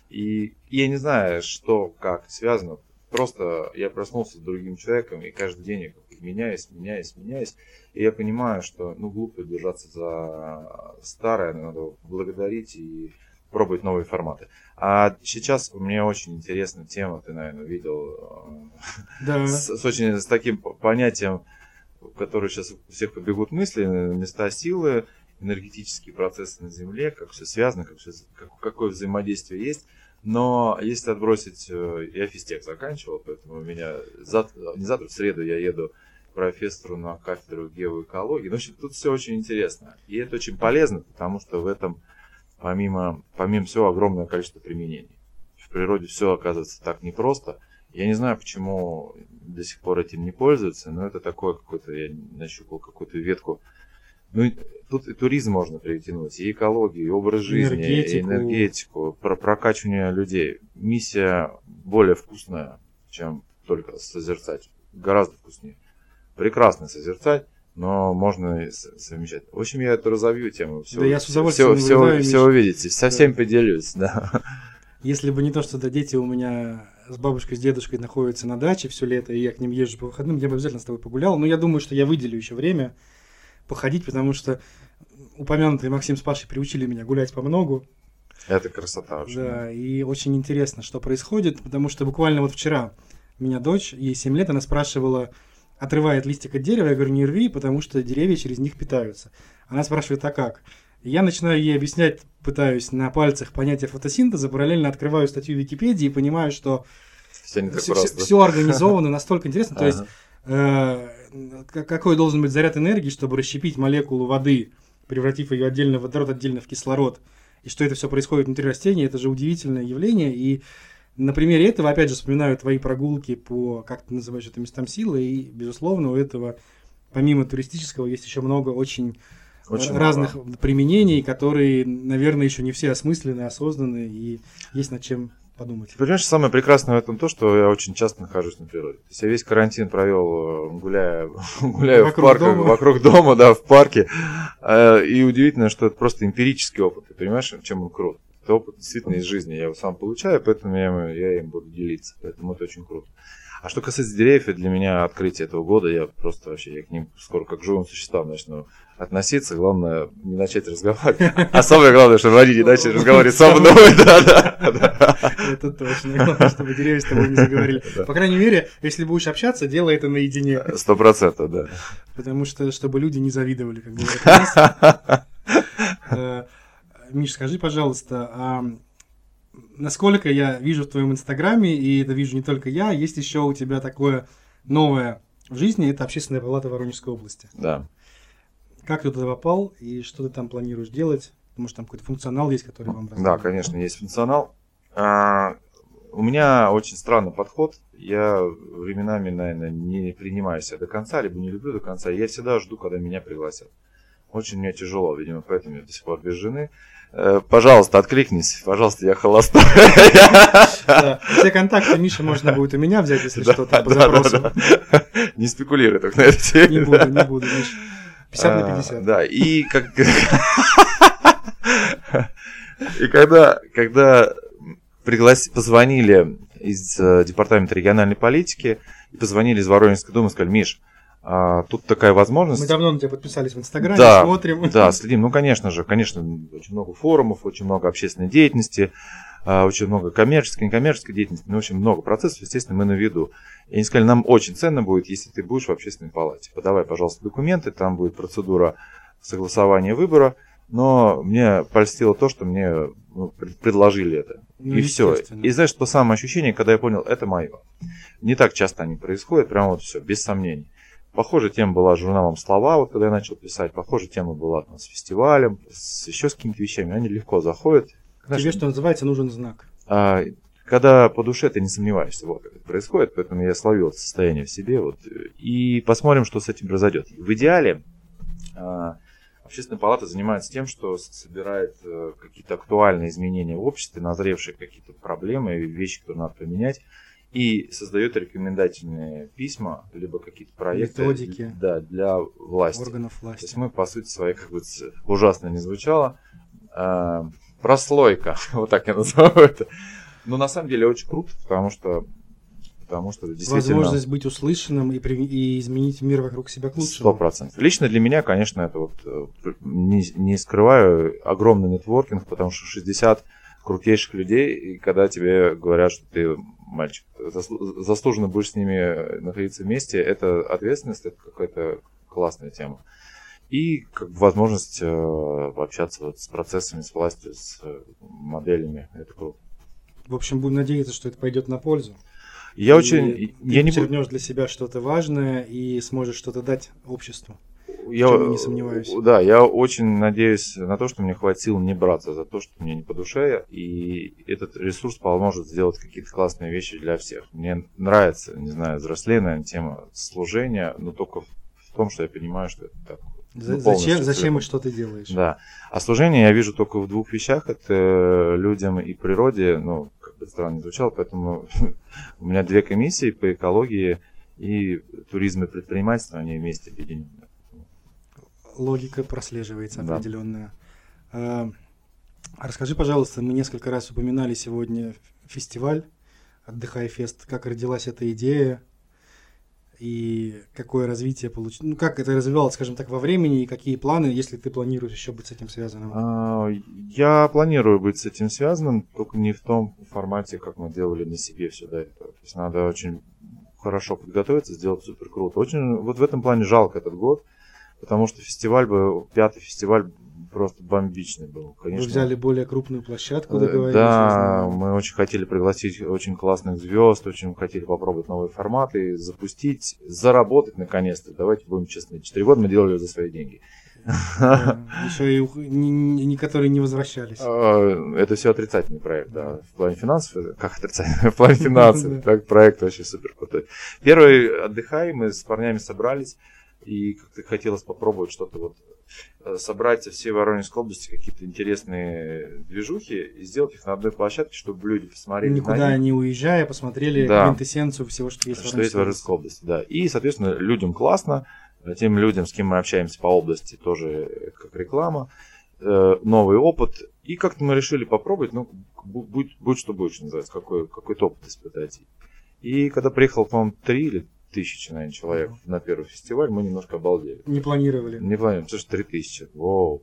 и я не знаю, что, как связано, просто я проснулся с другим человеком, и каждый день я меняюсь, меняюсь, меняюсь, и я понимаю, что ну глупо держаться за старое, надо благодарить и пробовать новые форматы. А сейчас мне очень интересная тема, ты, наверное, видел, Да. э, с, с очень с таким понятием, в которое сейчас у всех побегут мысли, э, места силы, энергетические процессы на Земле, как все связано, как всё- как- какое взаимодействие есть. Но если отбросить, э, я физтех заканчивал, поэтому у меня зав- не завтра, в среду я еду к профессору на кафедру геоэкологии. Ну, в общем, тут все очень интересно. И это очень полезно, потому что в этом, помимо, помимо всего, огромное количество применений. В природе все оказывается так непросто. Я не знаю, почему до сих пор этим не пользуются, но это такое какое-то, я нащупал какую-то ветку. Ну, и тут и туризм можно притянуть, и экологию, и образ жизни, и Энергетику. энергетику, про прокачивание людей. Миссия более вкусная, чем только созерцать. Гораздо вкуснее. Прекрасно созерцать, но можно совмещать. В общем, я это разовью тему. Все, Да я с удовольствием все, все, Миш. увидите. Со Да. всем поделюсь, да. Если бы не то, что да, дети у меня с бабушкой, с дедушкой находятся на даче все лето, и я к ним езжу по выходным, я бы обязательно с тобой погулял. Но я думаю, что я выделю еще время походить, потому что упомянутый Максим с Пашей приучили меня гулять по многу. Это красота вообще. Да, и очень интересно, что происходит, потому что буквально вот вчера меня дочь, ей 7 лет, она спрашивала, отрывает листик от дерева, я говорю, не рви, потому что деревья через них питаются. Она спрашивает, а как? И Я начинаю ей объяснять, пытаюсь на пальцах понятие фотосинтеза, параллельно открываю статью в Википедии и понимаю, что Все не так все, просто. организовано настолько интересно. То есть э, какой должен быть заряд энергии, чтобы расщепить молекулу воды, превратив ее отдельно в водород, отдельно в кислород, и что это все происходит внутри растения, это же удивительное явление. И на примере этого, опять же, вспоминаю твои прогулки по, как ты называешь это, местам силы, и, безусловно, у этого, помимо туристического, есть еще много очень, Очень разных много. применений, которые, наверное, еще не все осмыслены, осознаны, и есть над чем подумать. Понимаешь, самое прекрасное в этом то, что я очень часто нахожусь на природе. То есть я весь карантин провел, э, гуляя, гуляя Вокруг в парке, дома. вокруг дома, да, в парке. Э, И удивительно, что это просто эмпирический опыт. Ты понимаешь, чем он крут? Это опыт действительно из жизни. Я его сам получаю, поэтому я, я им буду делиться. Поэтому это очень круто. А что касается деревьев, это для меня открытие этого года. Я просто вообще я к ним скоро как к живым существам начну относиться. Главное, не начать разговаривать. А самое главное, чтобы они не начали разговаривать со мной. Да, да, да. Это точно. Главное, чтобы деревья с тобой не заговорили. По крайней мере, если будешь общаться, делай это наедине. Сто процентов, да. Потому что, чтобы люди не завидовали, как говорят. Э, Миш, скажи, пожалуйста, а насколько я вижу в твоем инстаграме, и это вижу не только я, есть еще у тебя такое новое в жизни, это общественная палата Воронежской области. Да. Как ты туда попал и что ты там планируешь делать? Может, там какой-то функционал есть, который вам Да, раздали? конечно, есть функционал. А, у меня очень странный подход. Я временами, наверное, не принимаю себя до конца, либо не люблю до конца. Я всегда жду, когда меня пригласят. Очень мне тяжело, видимо, поэтому я до сих пор без жены. Пожалуйста, откликнись. Пожалуйста, я холостой. Да, Все контакты Миши можно будет у меня взять, если Да, что-то по да, запросу. да, да. Не спекулируй так на эту тему. Не буду, не буду, Миш. 50 на А, 50. Да, и как... И когда, когда пригласи, позвонили из э, департамента региональной политики, позвонили из Воронежской думы, сказали, Миш, а, тут такая возможность. Мы давно на тебя подписались в Инстаграме, Да, смотрим. Да, следим. Ну, конечно же, конечно, очень много форумов, очень много общественной деятельности, а, очень много коммерческой, некоммерческой деятельности, ну, очень много процессов, естественно, мы на виду. И они сказали, нам очень ценно будет, если ты будешь в общественной палате. Подавай, пожалуйста, документы, там будет процедура согласования выбора. Но мне польстило то, что мне ну, пред- предложили это. Ну, и все. И знаешь, то самое ощущение, когда я понял, это мое. Не так часто они происходят, прям вот все, без сомнений. Похожая тема была с журналом «Слова», вот когда я начал писать. Похожая тема была там, с фестивалем, с еще с какими-то вещами. Они легко заходят. Знаешь, Тебе, что называется, нужен знак. а, когда по душе ты не сомневаешься, вот как это происходит, поэтому я словил это состояние в себе, вот, и посмотрим, что с этим произойдет. В идеале а, общественная палата занимается тем, что собирает э, какие-то актуальные изменения в обществе, назревшие какие-то проблемы, вещи, которые надо поменять, и создает рекомендательные письма, либо какие-то проекты Методики. да, для власти. Органов То власти. есть мы, по сути своей, как бы ужасно не звучало, а, прослойка, вот так я назову это. Но на самом деле очень круто, потому что, потому что действительно... Возможность быть услышанным и, при- и изменить мир вокруг себя к Сто лучшему. процентов. Лично для меня, конечно, это вот, э, не, не скрываю, огромный нетворкинг, потому что 60 крутейших людей, и когда тебе говорят, что ты, мальчик, заслу- заслуженно будешь с ними находиться вместе, это ответственность, это какая-то классная тема. И как бы возможность э, общаться вот с процессами, с властью, с э, моделями. Это круто. В общем, будем надеяться, что это пойдет на пользу. Я И очень... Ты Я не для себя что-то важное и сможешь что-то дать обществу. Я, не сомневаюсь. Да, я очень надеюсь на то, что мне хватит сил не браться за то, что мне не по душе, и этот ресурс поможет сделать какие-то классные вещи для всех. Мне нравится, не знаю, взрослее, наверное, тема служения, но только в том, что я понимаю, что это так. За- ну, зачем, зачем и что ты делаешь? Да. А служение я вижу только в двух вещах. Это людям и природе. Ну, как бы странно не звучало, поэтому у меня две комиссии по экологии и туризм и предпринимательство, они вместе объединены. Логика прослеживается Да. определенная. А, Расскажи, пожалуйста, мы несколько раз упоминали сегодня фестиваль «Отдыхай фест». Как родилась эта идея и какое развитие получилось? Ну, как это развивалось, скажем так, во времени и какие планы, если ты планируешь еще быть с этим связанным? А, Я планирую быть с этим связанным, только не в том формате, как мы делали на себе все до этого. То есть надо очень хорошо подготовиться, сделать супер круто. Очень вот в этом плане жалко этот год, потому что фестиваль бы, пятый фестиваль просто бомбичный был. Вы Конечно, взяли более крупную площадку, Э, договорились? Да, мы очень хотели пригласить очень классных звезд, очень хотели попробовать новые форматы, запустить, заработать наконец-то. Давайте будем честны. Четыре года мы делали за свои деньги. Да, Еще и некоторые не возвращались. А, Это все отрицательный проект, да. В плане финансов, это- как отрицательный? В плане финансов, так проект вообще супер крутой. Первый отдыхай, мы с парнями собрались, и как-то хотелось попробовать что-то вот э, собрать со всей Воронежской области какие-то интересные движухи и сделать их на одной площадке, чтобы люди посмотрели Никуда не уезжая, посмотрели да. квинтэссенцию всего, что есть что в Воронежской, есть в Воронежской области. Да. И, соответственно, людям классно, тем людям, с кем мы общаемся по области, тоже как реклама, э, новый опыт. И как-то мы решили попробовать, ну, будь, будь что будет, что называется, какой, какой-то опыт испытать. И когда приехал, по-моему, три или тысячи, наверное, человек mm-hmm. на первый фестиваль, мы немножко обалдели. Не планировали. Не планировали, потому что три тысячи. Воу.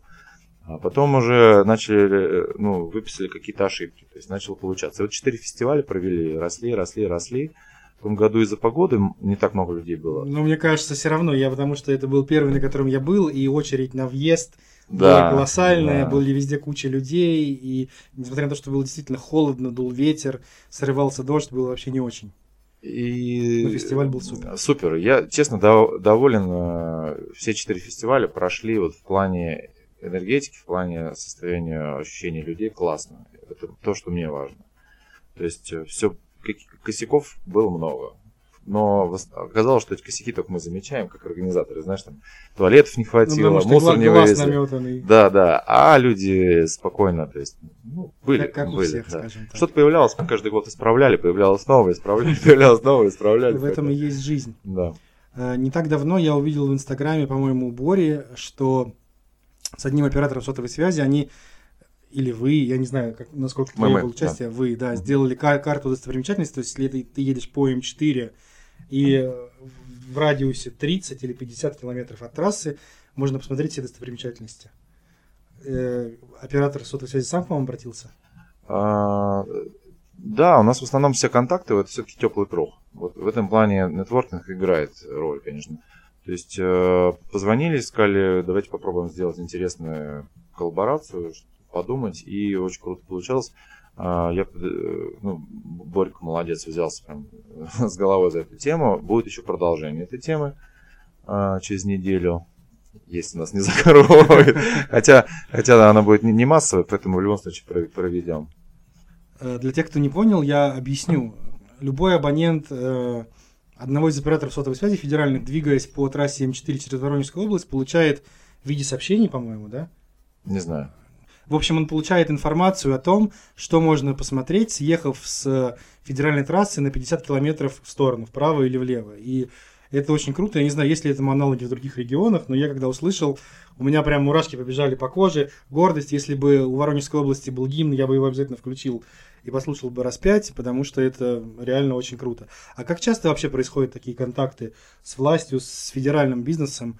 А потом уже начали, ну, выписали какие-то ошибки. То есть начало получаться. И вот четыре фестиваля провели, росли, росли, росли. В том году из-за погоды не так много людей было. Ну, мне кажется, все равно, я потому что это был первый, на котором я был, и очередь на въезд да, была колоссальная, да. были везде куча людей, и несмотря на то, что было действительно холодно, дул ветер, срывался дождь, было вообще не очень. И Но фестиваль был супер. Супер. Я, честно, доволен. Э, все четыре фестиваля прошли вот в плане энергетики, в плане состояния ощущений людей классно. Это то, что мне важно. То есть э, все косяков было много но оказалось, что эти косяки только мы замечаем, как организаторы, знаешь, там туалетов не хватило, ну, мусор не вывезли. Да, да, а люди спокойно, то есть, ну, были, как, как были, всех, да. Что-то появлялось, мы каждый год исправляли, появлялось новое, исправляли, появлялось новое, исправляли. В этом и есть жизнь. Да. Э, не так давно я увидел в Инстаграме, по-моему, у Бори, что с одним оператором сотовой связи они или вы, я не знаю, как, насколько твое было участие, да. вы, да, сделали кар- карту достопримечательности, то есть если ты едешь по М4 и в радиусе 30 или 50 километров от трассы можно посмотреть все достопримечательности. Э, оператор сотовой связи сам к вам обратился? А, да, у нас в основном все контакты, это все-таки теплый круг. Вот в этом плане нетворкинг играет роль, конечно. То есть э, позвонили, сказали, давайте попробуем сделать интересную коллаборацию, подумать, и очень круто получалось. А, я, э, ну, Борька молодец, взялся прям с головой за эту тему. Будет еще продолжение этой темы а, через неделю, если нас не закроют. хотя, хотя она будет не массовая, поэтому в любом случае проведем. Э, для тех, кто не понял, я объясню. Любой абонент э, одного из операторов сотовой связи федеральных, двигаясь по трассе М4 через Воронежскую область, получает в виде сообщений, по-моему, да? Не знаю. В общем, он получает информацию о том, что можно посмотреть, съехав с федеральной трассы на 50 километров в сторону, вправо или влево. И это очень круто. Я не знаю, есть ли этому аналоги в других регионах, но я когда услышал, у меня прям мурашки побежали по коже. Гордость, если бы у Воронежской области был гимн, я бы его обязательно включил и послушал бы раз пять, потому что это реально очень круто. А как часто вообще происходят такие контакты с властью, с федеральным бизнесом?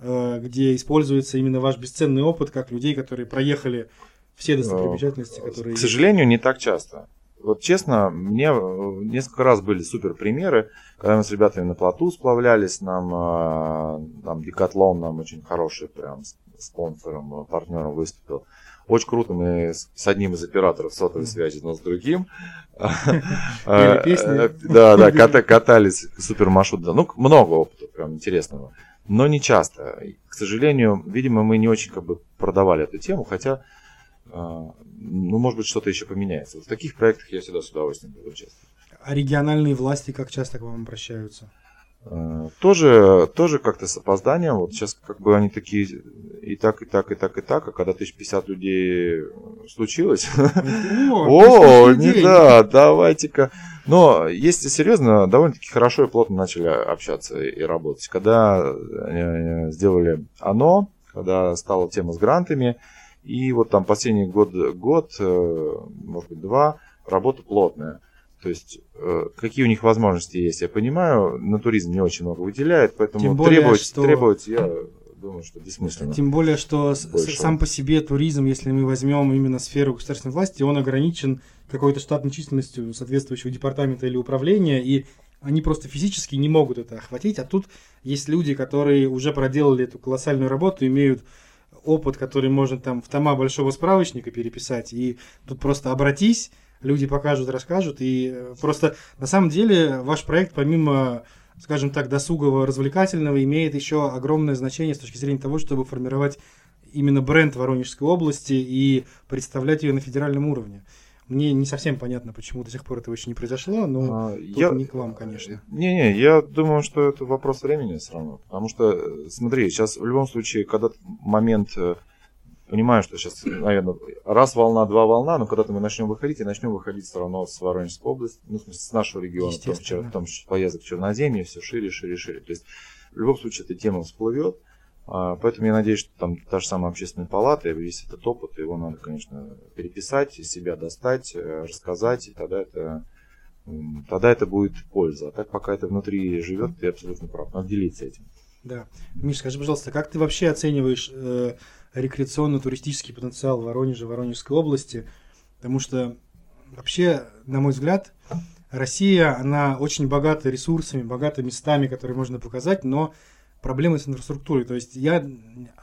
Э, где используется именно ваш бесценный опыт, как людей, которые проехали все достопримечательности, которые... К сожалению, не так часто. Вот честно, мне э, несколько раз были супер примеры, когда мы с ребятами на плоту сплавлялись, нам, э, там Декатлон нам очень хороший прям спонсором, партнером выступил. Очень круто мы с одним из операторов сотовой связи, но с другим. Да, да, катались супер маршрут. Ну, много опыта, прям интересного но не часто. К сожалению, видимо, мы не очень как бы продавали эту тему, хотя, а, ну, может быть, что-то еще поменяется. В таких проектах я всегда с удовольствием буду участвовать. А региональные власти как часто к вам обращаются? А, тоже, тоже как-то с опозданием. Вот сейчас как бы они такие и так, и так, и так, и так. А когда 1050 людей случилось, о, не да, давайте-ка. Но, если серьезно, довольно-таки хорошо и плотно начали общаться и работать. Когда э, сделали оно, когда стала тема с грантами, и вот там последний год, год, э, может быть, два, работа плотная. То есть, э, какие у них возможности есть, я понимаю, на туризм не очень много выделяет, поэтому Тем более, требовать, что... требовать я думаю, что бессмысленно. Тем более, что Больше. сам по себе туризм, если мы возьмем именно сферу государственной власти, он ограничен какой-то штатной численностью соответствующего департамента или управления, и они просто физически не могут это охватить, а тут есть люди, которые уже проделали эту колоссальную работу, имеют опыт, который можно там в тома большого справочника переписать, и тут просто обратись, люди покажут, расскажут, и э, просто на самом деле ваш проект, помимо скажем так, досугового, развлекательного, имеет еще огромное значение с точки зрения того, чтобы формировать именно бренд Воронежской области и представлять ее на федеральном уровне. Мне не совсем понятно, почему до сих пор этого еще не произошло, но а, я... не к вам, конечно. Не-не, я думаю, что это вопрос времени все равно. Потому что, э, смотри, сейчас в любом случае, когда момент э, понимаю, что сейчас, наверное, раз волна, два волна, но когда-то мы начнем выходить, и начнем выходить все равно с Воронежской области, ну, в смысле, с нашего региона, в том, в том числе поездок в Черноземье, все шире, шире, шире. То есть, в любом случае, эта тема всплывет, а, поэтому я надеюсь, что там та же самая общественная палата, весь этот опыт, его надо, конечно, переписать, из себя достать, э, рассказать, и тогда это, тогда это будет польза. А так, пока это внутри живет, ты абсолютно прав. Надо делиться этим. Да. Миш, скажи, пожалуйста, как ты вообще оцениваешь э, рекреационно-туристический потенциал Воронежа, Воронежской области? Потому что вообще, на мой взгляд, Россия, она очень богата ресурсами, богата местами, которые можно показать, но проблемы с инфраструктурой. То есть я,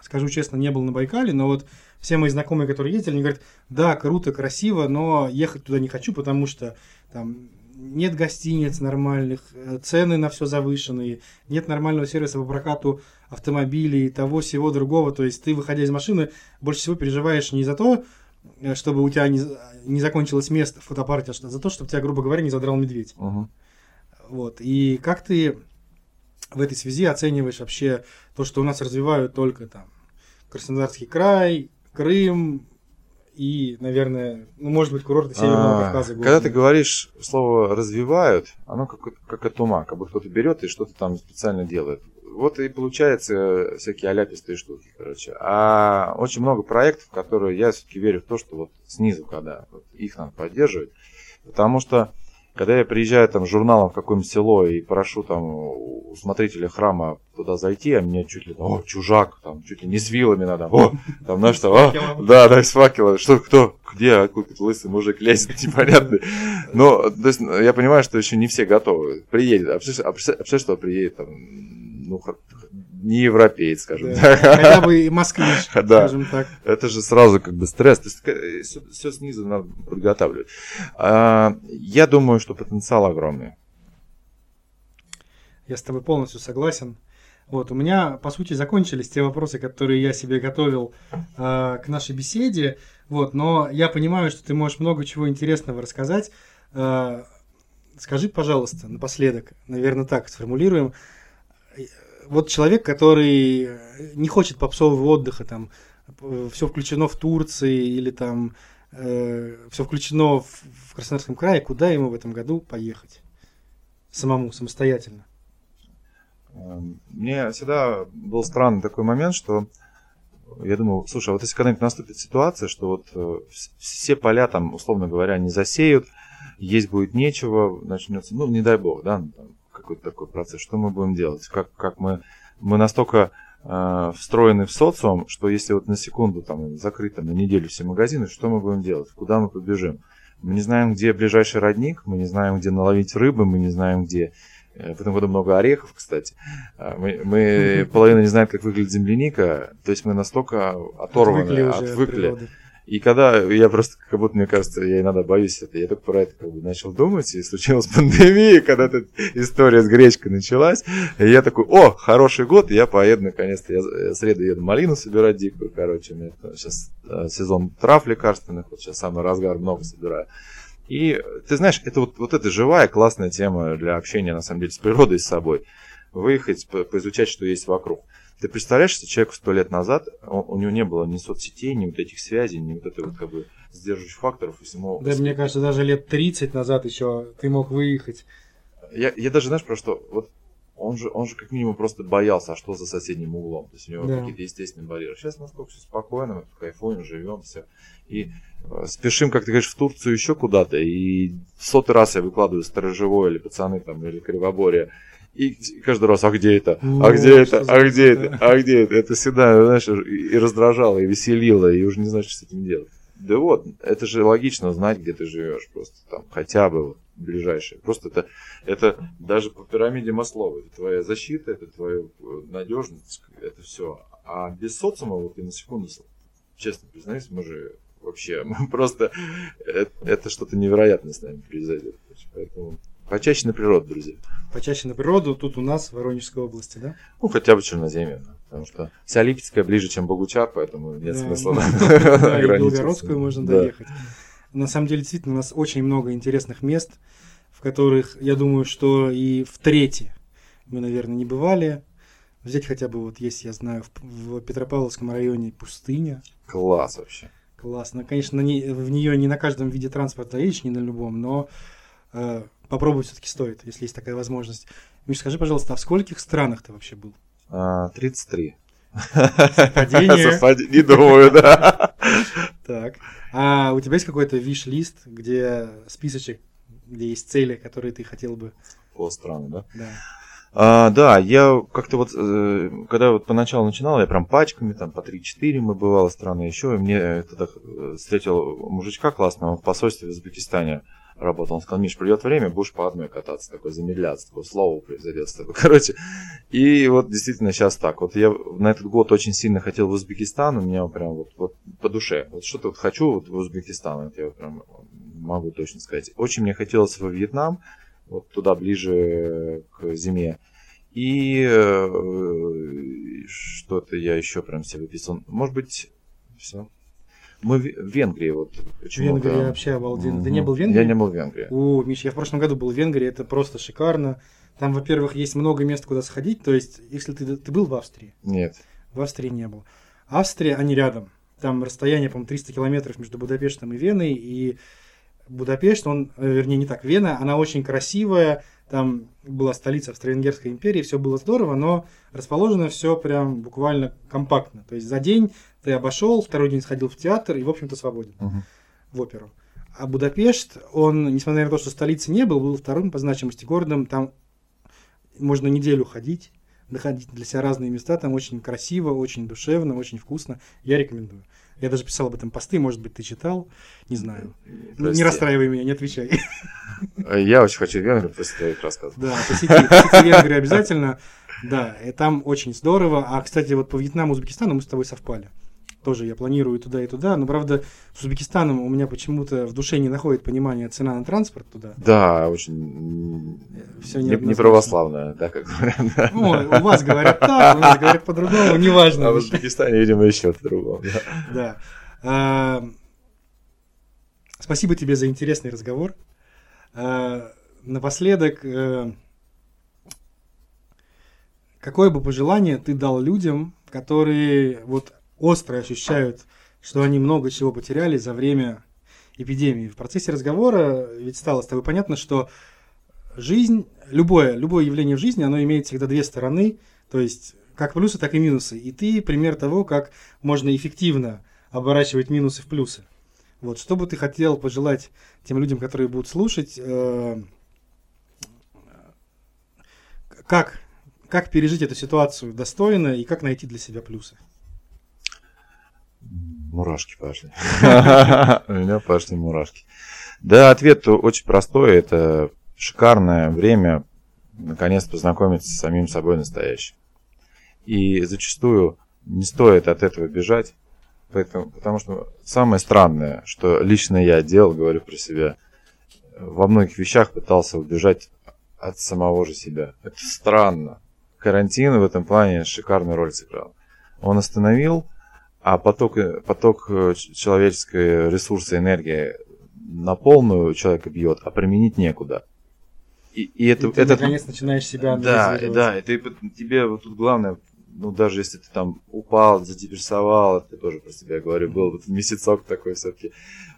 скажу честно, не был на Байкале, но вот все мои знакомые, которые ездили, они говорят, да, круто, красиво, но ехать туда не хочу, потому что там нет гостиниц нормальных, э, цены на все завышенные, нет нормального сервиса по прокату автомобилей, того, всего другого. То есть ты, выходя из машины, больше всего переживаешь не за то, э, чтобы у тебя не, не закончилось место в фотоаппарате, а за то, чтобы тебя, грубо говоря, не задрал медведь. Uh-huh. Вот. И как ты в этой связи оцениваешь вообще то, что у нас развивают только там Краснодарский край, Крым и, наверное, ну, может быть, курорты Северного а, Кавказа. Когда ты говоришь слово «развивают», оно как, как от ума, как бы кто-то берет и что-то там специально делает. Вот и получается всякие аляпистые штуки, короче. А очень много проектов, которые я все-таки верю в то, что вот снизу, когда вот их надо поддерживать. Потому что когда я приезжаю там с журналом в какое-нибудь село и прошу там у смотрителя храма туда зайти, а меня чуть ли, о, чужак, там, чуть ли не с вилами надо, о, там, знаешь, что, о, да, да, с факелом, что, кто, где, а купит лысый мужик лезет, непонятный. Но, то есть, я понимаю, что еще не все готовы. Приедет, а представляешь, а что приедет там, ну, не европеец, скажем да. так. Хотя бы и москвич, да. скажем так. Это же сразу как бы стресс. То есть все, все снизу надо подготавливать. А, я думаю, что потенциал огромный. Я с тобой полностью согласен. Вот, у меня, по сути, закончились те вопросы, которые я себе готовил э, к нашей беседе. Вот, но я понимаю, что ты можешь много чего интересного рассказать. Э, скажи, пожалуйста, напоследок, наверное, так сформулируем вот человек, который не хочет попсового отдыха, там, все включено в Турции или там э, все включено в, в Краснодарском крае, куда ему в этом году поехать? Самому, самостоятельно. Эм, мне всегда был странный такой момент, что я думаю, слушай, а вот если когда-нибудь наступит ситуация, что вот э, все поля там, условно говоря, не засеют, есть будет нечего, начнется, ну, не дай бог, да, там, какой-то такой процесс, что мы будем делать? Как, как мы, мы настолько э, встроены в социум, что если вот на секунду там закрыть там, на неделю все магазины, что мы будем делать? Куда мы побежим? Мы не знаем, где ближайший родник, мы не знаем, где наловить рыбы, мы не знаем, где э, в этом году много орехов, кстати. А, мы, мы половина не знаем, как выглядит земляника. То есть мы настолько оторваны, отвыкли. отвыкли. От и когда я просто, как будто, мне кажется, я иногда боюсь это, я только про это как бы начал думать, и случилась пандемия, когда эта история с гречкой началась, и я такой, о, хороший год, я поеду наконец-то, я в среду еду малину собирать дикую, короче, у меня сейчас э, сезон трав лекарственных, вот сейчас самый разгар, много собираю. И ты знаешь, это вот, вот эта живая классная тема для общения, на самом деле, с природой, с собой. Выехать, по поизучать, что есть вокруг. Ты представляешь, что человеку сто лет назад он, у него не было ни соцсетей, ни вот этих связей, ни вот этой вот как бы сдерживающих факторов. Если ему... Да, мне кажется, даже лет 30 назад еще ты мог выехать. Я, я даже, знаешь, про что? Вот он же, он же как минимум просто боялся, а что за соседним углом. То есть у него да. какие-то естественные барьеры. Сейчас насколько все спокойно, мы кайфуем, живем, все. И э, спешим, как ты говоришь, в Турцию еще куда-то. И в сотый раз я выкладываю сторожевое или пацаны там, или кривоборье и каждый раз, а где это? А где это? А где это? А где это? Это всегда, знаешь, и раздражало, и веселило, и уже не знаешь, что с этим делать. Да вот, это же логично знать, где ты живешь, просто там, хотя бы вот, ближайшее. Просто это, это даже по пирамиде Маслова, это твоя защита, это твоя э, надежность, это все. А без социума, вот я на секунду, честно признаюсь, мы же вообще, мы просто, это, это что-то невероятное с нами произойдет. Поэтому Почаще на природу, друзья. Почаще на природу, тут у нас в Воронежской области, да? Ну, хотя бы Черноземье. Потому что вся Липецкая ближе, чем Богучар, поэтому нет да, смысла. Да, и Белгородскую можно доехать. На самом деле, действительно, у нас очень много интересных мест, в которых, я думаю, что и в третье мы, наверное, не бывали. Взять хотя бы вот есть, я знаю, в, в Петропавловском районе пустыня. Класс вообще. Классно. Конечно, не, в нее не на каждом виде транспорта едешь, не на любом, но э, попробовать все-таки стоит, если есть такая возможность. Миш, скажи, пожалуйста, а в скольких странах ты вообще был? А, 33. Совпадение. Совпадение, не думаю, да. Так. А у тебя есть какой-то виш-лист, где списочек, где есть цели, которые ты хотел бы? По странам, да? Да. А, да, я как-то вот, э, когда вот поначалу начинал, я прям пачками, там по 3-4 мы бывало страны еще, и мне тогда э, встретил мужичка классного, в посольстве в Узбекистане работал. Он сказал, Миш, придет время, будешь по одной кататься, такой замедляться, такое слово произойдет с тобой. Короче, и вот действительно сейчас так. Вот я на этот год очень сильно хотел в Узбекистан, у меня прям вот, вот по душе. Вот что-то вот хочу вот в Узбекистан, это я прям могу точно сказать. Очень мне хотелось во Вьетнам, вот туда ближе к зиме. И э, что-то я еще прям себе выписал. Может быть, все. Мы в Венгрии вот. Венгрия вообще обалденно. Ты не был в Венгрии? Я не был в Венгрии. О, Миш, я в прошлом году был в Венгрии, это просто шикарно. Там, во-первых, есть много мест, куда сходить. То есть, если ты, ты был в Австрии? Нет. В Австрии не был. Австрия, они рядом. Там расстояние, по-моему, 300 километров между Будапештом и Веной. И Будапешт, он, э, вернее, не так, Вена, она очень красивая, там была столица Австро-Венгерской империи, все было здорово, но расположено все прям буквально компактно. То есть за день ты обошел, второй день сходил в театр и, в общем-то, свободен Мгм. в оперу. А Будапешт, он, несмотря на то, что столицы не был, был вторым по значимости городом, там можно неделю ходить, находить для себя разные места, там очень красиво, очень душевно, очень вкусно. Я рекомендую. Я даже писал об этом посты, может быть, ты читал, не знаю. Ну, Прости. Не расстраивай меня, не отвечай. Я очень хочу в Венгрию после твоих рассказов. Да, посети, посети Венгрию обязательно. Да, и там очень здорово. А, кстати, вот по Вьетнаму, Узбекистану мы с тобой совпали. Тоже я планирую туда, и туда. Но, правда, с Узбекистаном у меня почему-то в душе не находит понимания цена на транспорт туда. Да, очень Всё не, не православная, да, как говорят. Ну, у вас говорят так, у нас говорят по-другому, неважно. А в Узбекистане, видимо, еще по-другому. да. Да. А, Спасибо тебе за интересный разговор. А, Напоследок, э, какое бы пожелание ты дал людям, которые вот остро ощущают, что они много чего потеряли за время эпидемии? В процессе разговора ведь стало с тобой понятно, что жизнь, любое, любое явление в жизни, оно имеет всегда две стороны, то есть как плюсы, так и минусы. И ты пример того, как можно эффективно оборачивать минусы в плюсы. Вот, что бы ты хотел пожелать тем людям, которые будут слушать, э, как, как пережить эту ситуацию достойно и как найти для себя плюсы? Мурашки пошли. У меня пошли мурашки. Да, ответ очень простой. Это шикарное время наконец познакомиться с самим собой настоящим. И зачастую не стоит от этого бежать, поэтому, потому что самое странное, что лично я делал, говорю про себя, во многих вещах пытался убежать от самого же себя. Это странно. Карантин в этом плане шикарную роль сыграл. Он остановил, а поток, поток э, человеческой ресурса, энергии на полную человека бьет, а применить некуда. И, и это, И ты, это наконец, начинаешь себя да, да, и ты, тебе вот тут главное, ну даже если ты там упал, задепрессовал, ты тоже про себя говорю, был вот месяцок такой все-таки,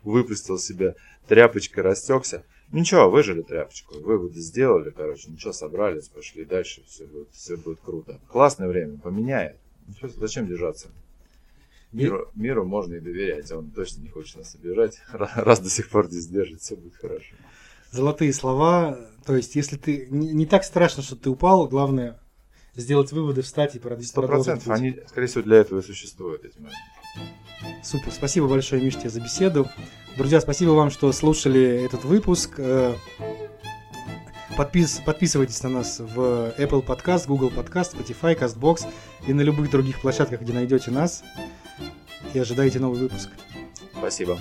выпустил себя, тряпочкой растекся. Ничего, выжили тряпочку, выводы сделали, короче, ничего, собрались, пошли дальше, все будет, все будет круто. Классное время, поменяет. Ничего, зачем держаться? Миру, миру можно и доверять, он точно не хочет нас обижать. Раз до сих пор здесь держит, все будет хорошо. Золотые слова. То есть, если ты... Не, не так страшно, что ты упал, главное сделать выводы, встать и продолжить. Сто процентов, они, скорее всего, для этого и существуют эти моменты. Супер. Спасибо большое, Миш, тебе за беседу. Друзья, спасибо вам, что слушали этот выпуск. Э, Подпис, подписывайтесь на нас в Apple Podcast, Google Podcast, Spotify, CastBox и на любых других площадках, где найдете нас. И ожидайте новый выпуск. Спасибо.